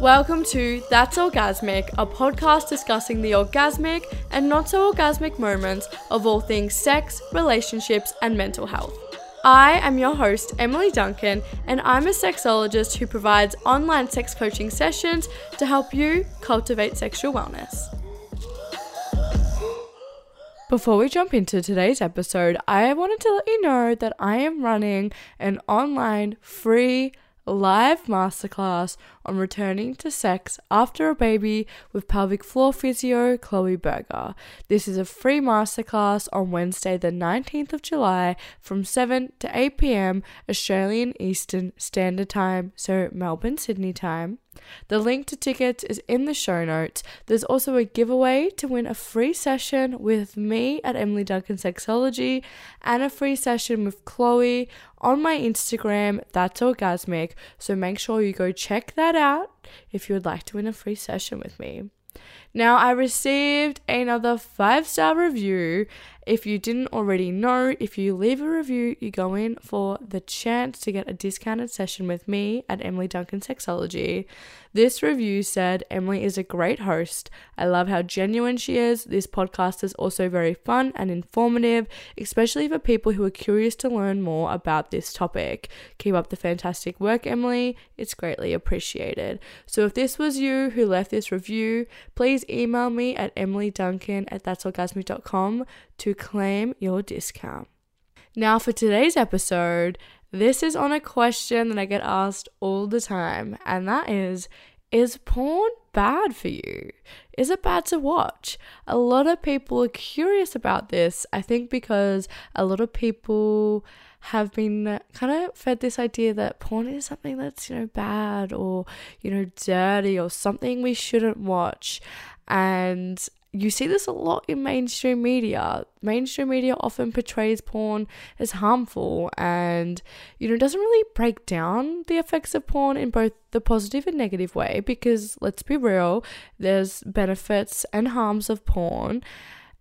Welcome to That's Orgasmic, a podcast discussing the orgasmic and not so orgasmic moments of all things sex, relationships, and mental health. I am your host, Emily Duncan, and I'm a sexologist who provides online sex coaching sessions to help you cultivate sexual wellness. Before we jump into today's episode, I wanted to let you know that I am running an online free live masterclass on returning to sex after a baby with pelvic floor physio Chloe Berger. This is a free masterclass on Wednesday, the 19th of July from 7 to 8 pm Australian Eastern Standard Time, so Melbourne, Sydney time. The link to tickets is in the show notes. There's also a giveaway to win a free session with me at Emily Duncan Sexology and a free session with Chloe on my Instagram, that's orgasmic. So make sure you go check that out if you would like to win a free session with me. Now, I received another five star review if you didn't already know, if you leave a review, you go in for the chance to get a discounted session with me at Emily Duncan Sexology. This review said Emily is a great host. I love how genuine she is. This podcast is also very fun and informative, especially for people who are curious to learn more about this topic. Keep up the fantastic work, Emily. It's greatly appreciated. So if this was you who left this review, please email me at emilyduncan at that'sorgasmic.com to claim your discount. Now, for today's episode, this is on a question that I get asked all the time, and that is Is porn bad for you? Is it bad to watch? A lot of people are curious about this, I think, because a lot of people have been kind of fed this idea that porn is something that's, you know, bad or, you know, dirty or something we shouldn't watch. And you see this a lot in mainstream media. Mainstream media often portrays porn as harmful and, you know, doesn't really break down the effects of porn in both the positive and negative way because let's be real, there's benefits and harms of porn.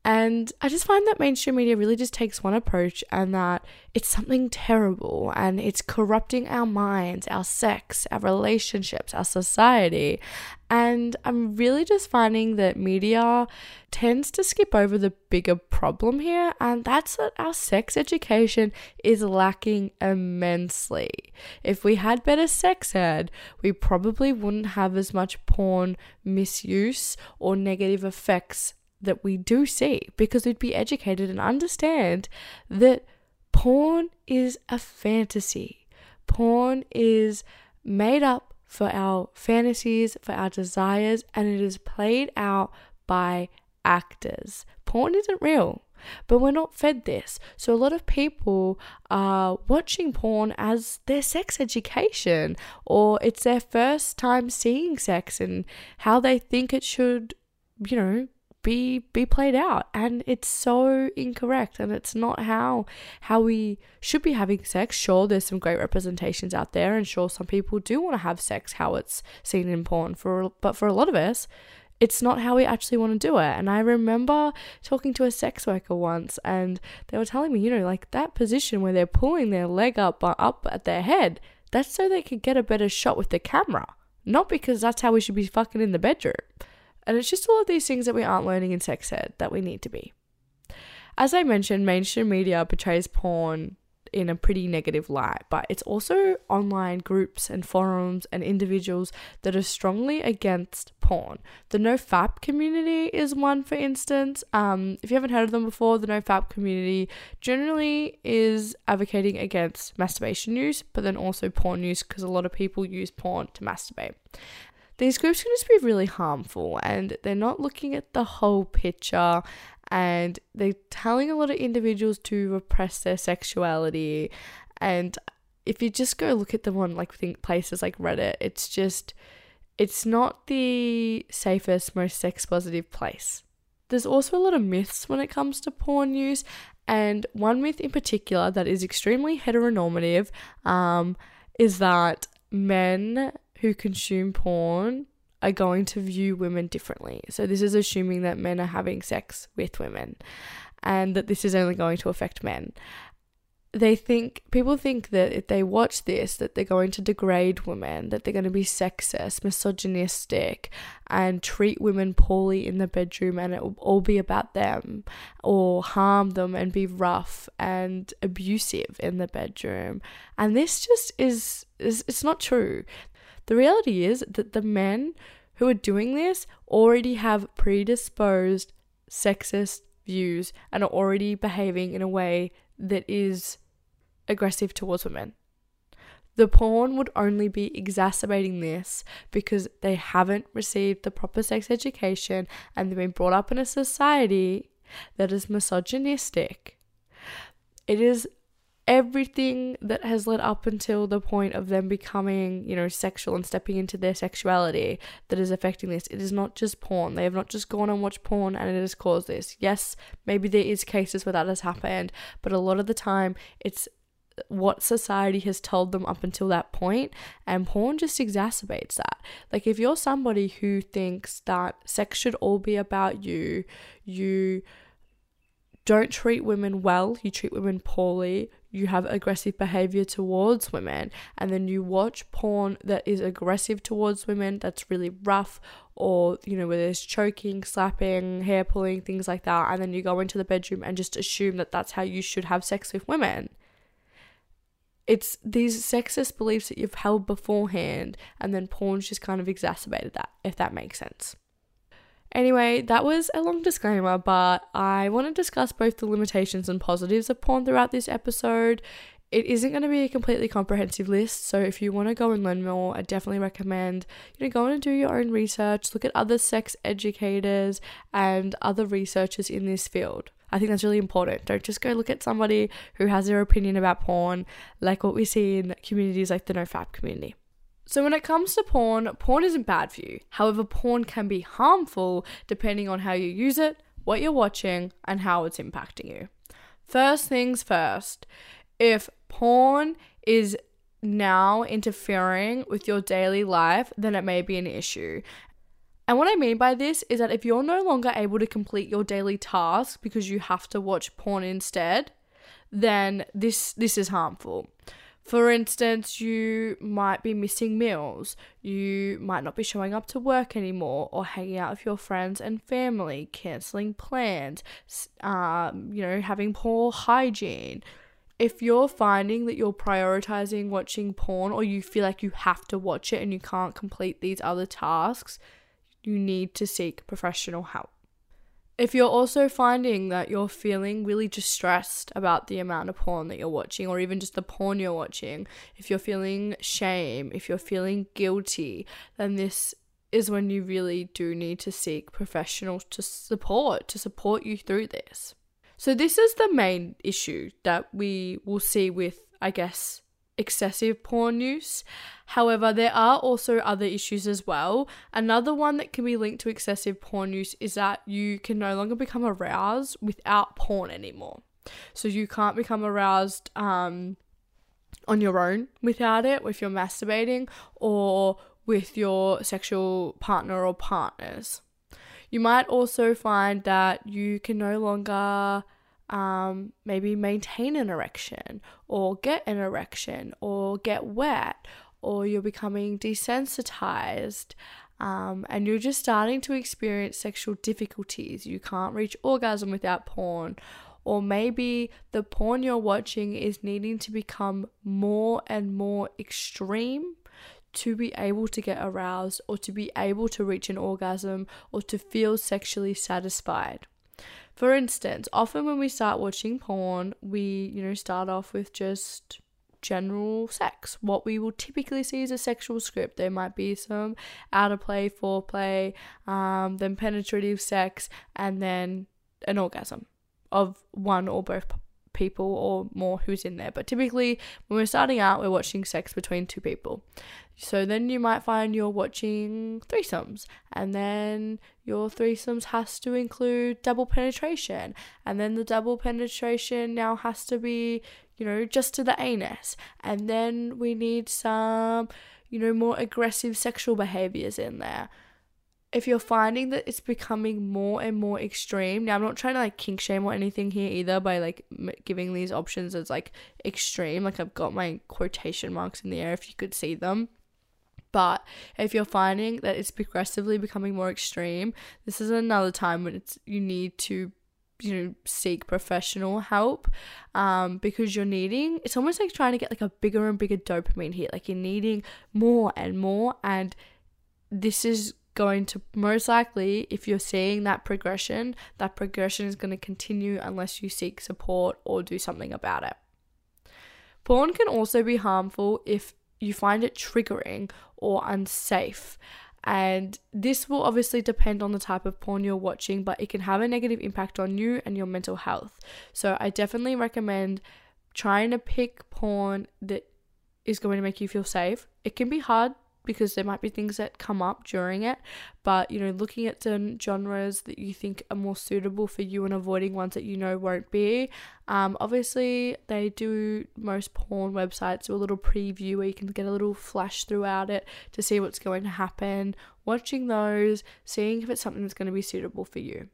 And I just find that mainstream media really just takes one approach and that it's something terrible and it's corrupting our minds, our sex, our relationships, our society. And I'm really just finding that media tends to skip over the bigger problem here, and that's that our sex education is lacking immensely. If we had better sex ed, we probably wouldn't have as much porn misuse or negative effects that we do see because we'd be educated and understand that porn is a fantasy. Porn is made up for our fantasies, for our desires, and it is played out by actors. Porn isn't real. But we're not fed this. So a lot of people are watching porn as their sex education or it's their first time seeing sex and how they think it should, you know, be be played out. And it's so incorrect. And it's not how how we should be having sex. Sure there's some great representations out there. And sure some people do want to have sex how it's seen in porn for but for a lot of us it's not how we actually want to do it. And i remember talking to a sex worker once and they were telling me you know like that position where they're pulling their leg up uh, up at their head that's so they could get a better shot with the camera. Not because that's how we should be fucking in the bedroom and it's just all of these things that we aren't learning in sex ed that we need to be. As I mentioned, mainstream media portrays porn in a pretty negative light, but it's also online groups and forums and individuals that are strongly against porn. The NoFap community is one, for instance. Um, if you haven't heard of them before, the NoFap community generally is advocating against masturbation use, but then also porn use because a lot of people use porn to masturbate these groups can just be really harmful and they're not looking at the whole picture and they're telling a lot of individuals to repress their sexuality. And if you just go look at them on like think places like reddit it's just it's not the safest most sex positive place. There's also a lot of myths when it comes to porn use and one myth in particular that is extremely heteronormative um, is that men who consume porn are going to view women differently. So this is assuming that men are having sex with women and that this is only going to affect men. They think people think that if they watch this that they're going to degrade women that they're going to be sexist misogynistic and treat women poorly in the bedroom and it will all be about them or harm them and be rough and abusive in the bedroom. And this just is, is it's not true the reality is that the men who are doing this already have predisposed sexist views and are already behaving in a way that is aggressive towards women. The porn would only be exacerbating this because they haven't received the proper sex education and they've been brought up in a society that is misogynistic. It is everything that has led up until the point of them becoming, you know, sexual and stepping into their sexuality that is affecting this. It is not just porn. They have not just gone and watched porn and it has caused this. Yes, maybe there is cases where that has happened, but a lot of the time it's what society has told them up until that point and porn just exacerbates that like if you're somebody who thinks that sex should all be about you you don't treat women well you treat women poorly you have aggressive behavior towards women and then you watch porn that is aggressive towards women that's really rough or you know where there's choking slapping hair pulling things like that and then you go into the bedroom and just assume that that's how you should have sex with women it's these sexist beliefs that you've held beforehand, and then porn's just kind of exacerbated that, if that makes sense. Anyway, that was a long disclaimer, but I want to discuss both the limitations and positives of porn throughout this episode. It isn't going to be a completely comprehensive list, so if you want to go and learn more, I definitely recommend you know go and do your own research, look at other sex educators and other researchers in this field. I think that's really important. Don't just go look at somebody who has their opinion about porn, like what we see in communities like the NoFap community. So, when it comes to porn, porn isn't bad for you. However, porn can be harmful depending on how you use it, what you're watching, and how it's impacting you. First things first, if porn is now interfering with your daily life, then it may be an issue. And what I mean by this is that if you're no longer able to complete your daily tasks because you have to watch porn instead, then this this is harmful. For instance, you might be missing meals, you might not be showing up to work anymore, or hanging out with your friends and family, canceling plans, um, you know, having poor hygiene. If you're finding that you're prioritizing watching porn, or you feel like you have to watch it and you can't complete these other tasks, you need to seek professional help. If you're also finding that you're feeling really distressed about the amount of porn that you're watching, or even just the porn you're watching, if you're feeling shame, if you're feeling guilty, then this is when you really do need to seek professionals to support, to support you through this. So, this is the main issue that we will see with, I guess, excessive porn use. However, there are also other issues as well. Another one that can be linked to excessive porn use is that you can no longer become aroused without porn anymore. So you can't become aroused um, on your own without it, if you're masturbating or with your sexual partner or partners. You might also find that you can no longer um, maybe maintain an erection or get an erection or get wet or you're becoming desensitized um, and you're just starting to experience sexual difficulties. You can't reach orgasm without porn. Or maybe the porn you're watching is needing to become more and more extreme to be able to get aroused or to be able to reach an orgasm or to feel sexually satisfied. For instance, often when we start watching porn, we, you know, start off with just general sex. What we will typically see is a sexual script. There might be some out of play, foreplay, um, then penetrative sex, and then an orgasm of one or both people or more who's in there. But typically, when we're starting out, we're watching sex between two people. So then you might find you're watching threesomes, and then your threesomes has to include double penetration, and then the double penetration now has to be, you know, just to the anus, and then we need some, you know, more aggressive sexual behaviors in there. if you're finding that it's becoming more and more extreme, now I'm not trying to like kink shame or anything here either by like m- giving these options as like extreme. Like I've got my quotation marks in the air if you could see them. But if you're finding that it's progressively becoming more extreme, this is another time when it's you need to you know seek professional help um, because you're needing it's almost like trying to get like a bigger and bigger dopamine hit like you're needing more and more and this is going to most likely, if you're seeing that progression, that progression is going to continue unless you seek support or do something about it. Porn can also be harmful if you find it triggering or unsafe. And this will obviously depend on the type of porn you're watching, but it can have a negative impact on you and your mental health. So I definitely recommend trying to pick porn that is going to make you feel safe. It can be hard because there might be things that come up during it. But, you know, looking at certain genres that you think are more suitable for you and avoiding ones that you know won't be. Um, obviously, they do, most porn websites do a little preview where you can get a little flash throughout it to see what's going to happen. Watching those, seeing if it's something that's going to be suitable for you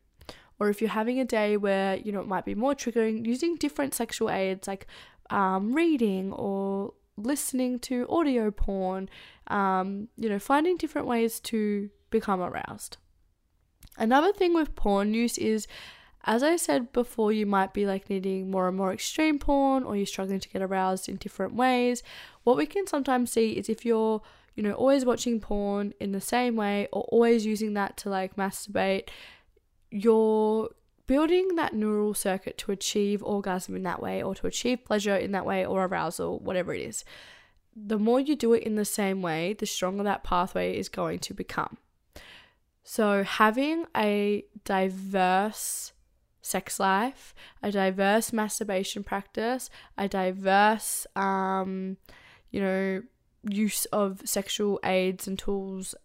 or if you're having a day where you know it might be more triggering using different sexual aids like um, reading or listening to audio porn, um, you know, finding different ways to become aroused. Another thing with porn use is, as I said before, you might be like needing more and more extreme porn or you're struggling to get aroused in different ways. What we can sometimes see is if you're, you know, always watching porn in the same way or always using that to like masturbate, you're building that neural circuit to achieve orgasm in that way or to achieve pleasure in that way or arousal, whatever it is, the more you do it in the same way, the stronger that pathway is going to become. So, having a diverse sex life, a diverse masturbation practice, a diverse, um, you know, use of sexual aids and tools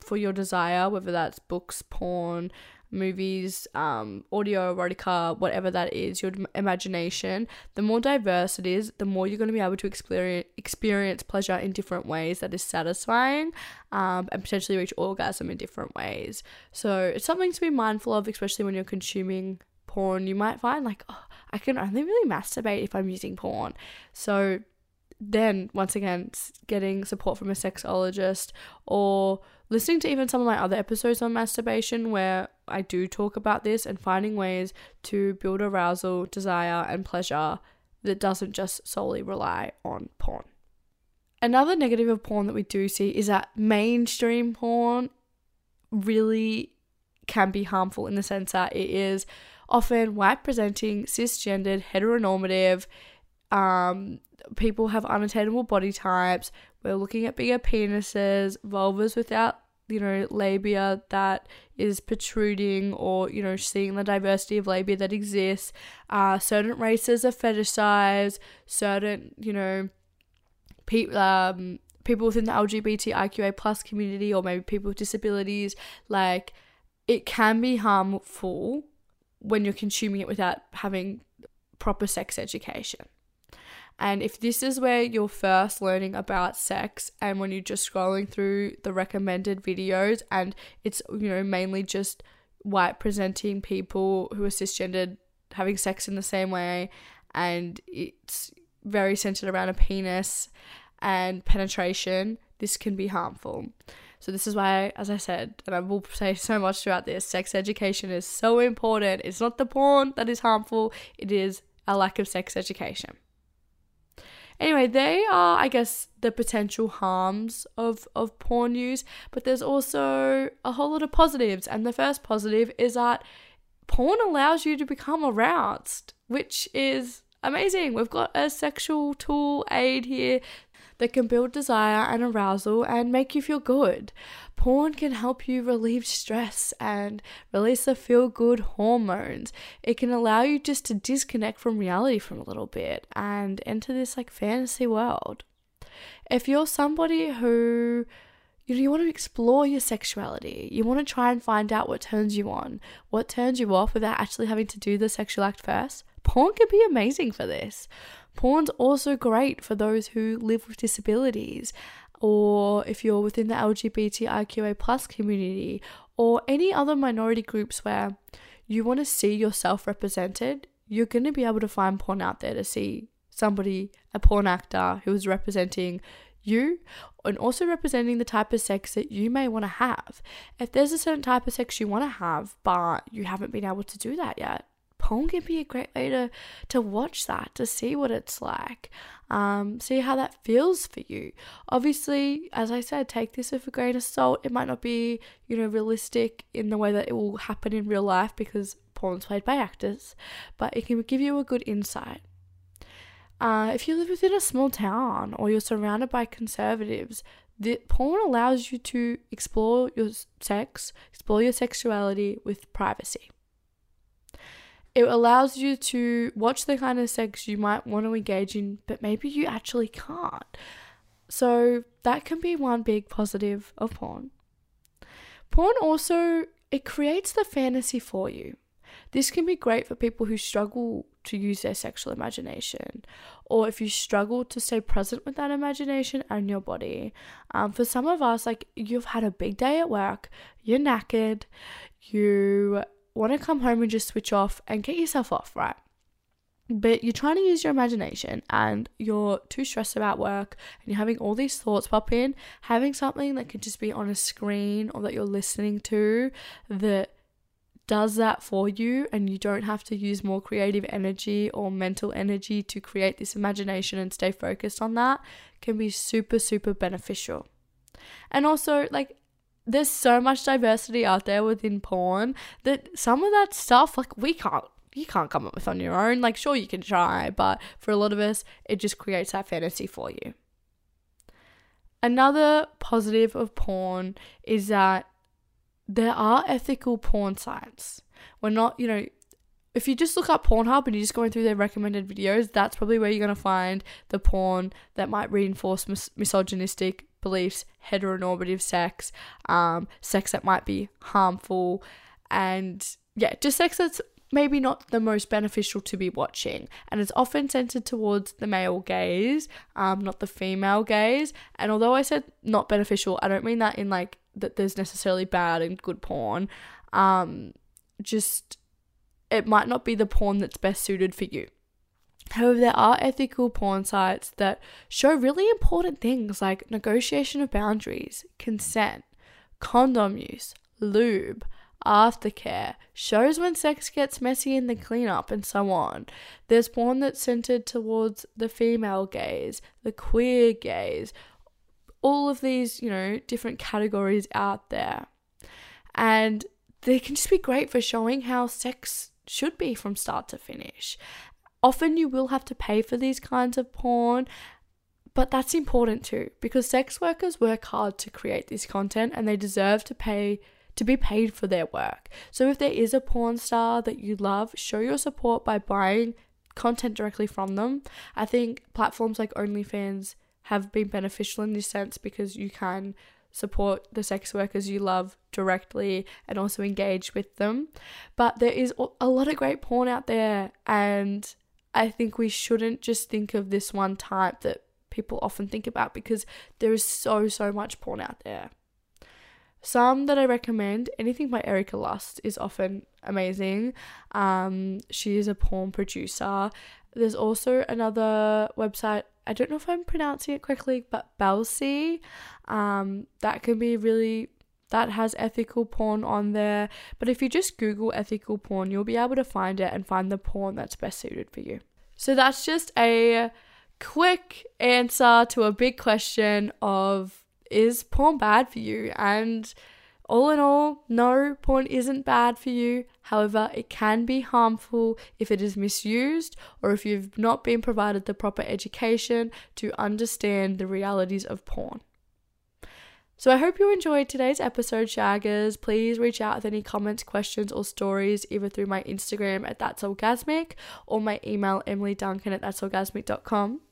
for your desire, whether that's books, porn, movies, um, audio, erotica, whatever that is, your imagination, the more diverse it is, the more you're going to be able to experience, experience pleasure in different ways that is satisfying um, and potentially reach orgasm in different ways. So it's something to be mindful of, especially when you're consuming porn. You might find like, oh, I can only really masturbate if I'm using porn. So then once again getting support from a sexologist or listening to even some of my other episodes on masturbation where I do talk about this and finding ways to build arousal, desire, and pleasure that doesn't just solely rely on porn. Another negative of porn that we do see is that mainstream porn really can be harmful in the sense that it is often white presenting, cisgendered, heteronormative. Um, people have unattainable body types. We're looking at bigger penises, vulvas without you know, labia that is protruding or, you know, seeing the diversity of labia that exists. Uh, certain races are fetishized, certain, you know, pe- um, people within the LGBTIQA plus community or maybe people with disabilities, like, it can be harmful when you're consuming it without having proper sex education. And if this is where you're first learning about sex and when you're just scrolling through the recommended videos and it's, you know, mainly just white presenting people who are cisgendered having sex in the same way and it's very centered around a penis and penetration, this can be harmful. So, this is why, as I said, and I will say so much throughout this, sex education is so important. It's not the porn that is harmful, it is a lack of sex education. Anyway, they are, I guess, the potential harms of, of porn use, but there's also a whole lot of positives. And the first positive is that porn allows you to become aroused, which is amazing. We've got a sexual tool aid here that can build desire and arousal and make you feel good. Porn can help you relieve stress and release the feel good hormones. It can allow you just to disconnect from reality for a little bit and enter this like fantasy world. If you're somebody who you know, you want to explore your sexuality. You want to try and find out what turns you on, what turns you off without actually having to do the sexual act first. Porn can be amazing for this. Porn's also great for those who live with disabilities. or if you're within the LGBTIQA plus community, or any other minority groups where you want to see yourself represented, you're going to be able to find porn out there to see somebody, a porn actor who is representing you and also representing the type of sex that you may want to have. If there's a certain type of sex you want to have, but you haven't been able to do that yet, porn can be a great way to to watch that, to see what it's like, um, see how that feels for you. Obviously, as I said, take this with a grain of salt. It might not be, you know, realistic in the way that it will happen in real life because porn's played by actors, but it can give you a good insight. Uh, if you live within a small town or you're surrounded by conservatives, the porn allows you to explore your sex, explore your sexuality with privacy. It allows you to watch the kind of sex you might want to engage in, but maybe you actually can't. So that can be one big positive of porn. Porn also it creates the fantasy for you. This can be great for people who struggle to use their sexual imagination, or if you struggle to stay present with that imagination and your body. Um, for some of us, like you've had a big day at work, you're knackered, you want to come home and just switch off and get yourself off, right? But you're trying to use your imagination and you're too stressed about work and you're having all these thoughts pop in. Having something that could just be on a screen or that you're listening to that does that for you and you don't have to use more creative energy or mental energy to create this imagination and stay focused on that can be super, super beneficial. And also, like, there's so much diversity out there within porn that some of that stuff, like, we can't. You can't come up with on your own. Like, sure, you can try, but for a lot of us, it just creates that fantasy for you. Another positive of porn is that there are ethical porn sites. We're not, you know, if you just look up Pornhub and you're just going through their recommended videos, that's probably where you're going to find the porn that might reinforce mis- misogynistic beliefs, heteronormative sex, um, sex that might be harmful, and yeah, just sex that's maybe not the most beneficial to be watching. And it's often centered towards the male gaze, um, not the female gaze. And although I said not beneficial, I don't mean that in like that there's necessarily bad and good porn. Um, just it might not be the porn that's best suited for you. However, there are ethical porn sites that show really important things like negotiation of boundaries, consent, condom use, lube, aftercare, shows when sex gets messy in the cleanup, and so on. There's porn that's centered towards the female gaze, the queer gaze, all of these, you know, different categories out there. And they can just be great for showing how sex should be from start to finish. Often you will have to pay for these kinds of porn, but that's important too because sex workers work hard to create this content and they deserve to pay to be paid for their work. So if there is a porn star that you love, show your support by buying content directly from them. I think platforms like OnlyFans have been beneficial in this sense because you can support the sex workers you love directly and also engage with them. But there is a lot of great porn out there, and I think we shouldn't just think of this one type that people often think about because there is so, so much porn out there. Some that I recommend, anything by Erika Lust is often amazing. Um, she is a porn producer. There's also another website I don't know if I'm pronouncing it correctly, but Belsey. Um, that can be really that has ethical porn on there. But if you just Google ethical porn, you'll be able to find it and find the porn that's best suited for you. So that's just a quick answer to a big question of is porn bad for you? And all in all, no, porn isn't bad for you. However, it can be harmful if it is misused or if you've not been provided the proper education to understand the realities of porn. So I hope you enjoyed today's episode, Shaggers. Please reach out with any comments, questions, or stories either through my Instagram at That's Orgasmic or my email, emilyduncan at that'sorgasmic.com.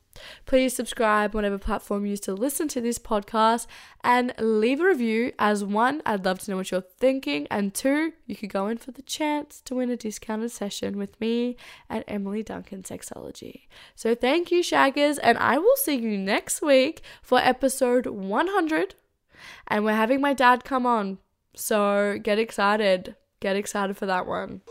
Please subscribe whatever platform you use to listen to this podcast and leave a review. As one, I'd love to know what you're thinking, and two, you could go in for the chance to win a discounted session with me at Emily Duncan Sexology. So thank you, Shaggers, and I will see you next week for episode 100 and we're having my dad come on. So get excited. Get excited for that one.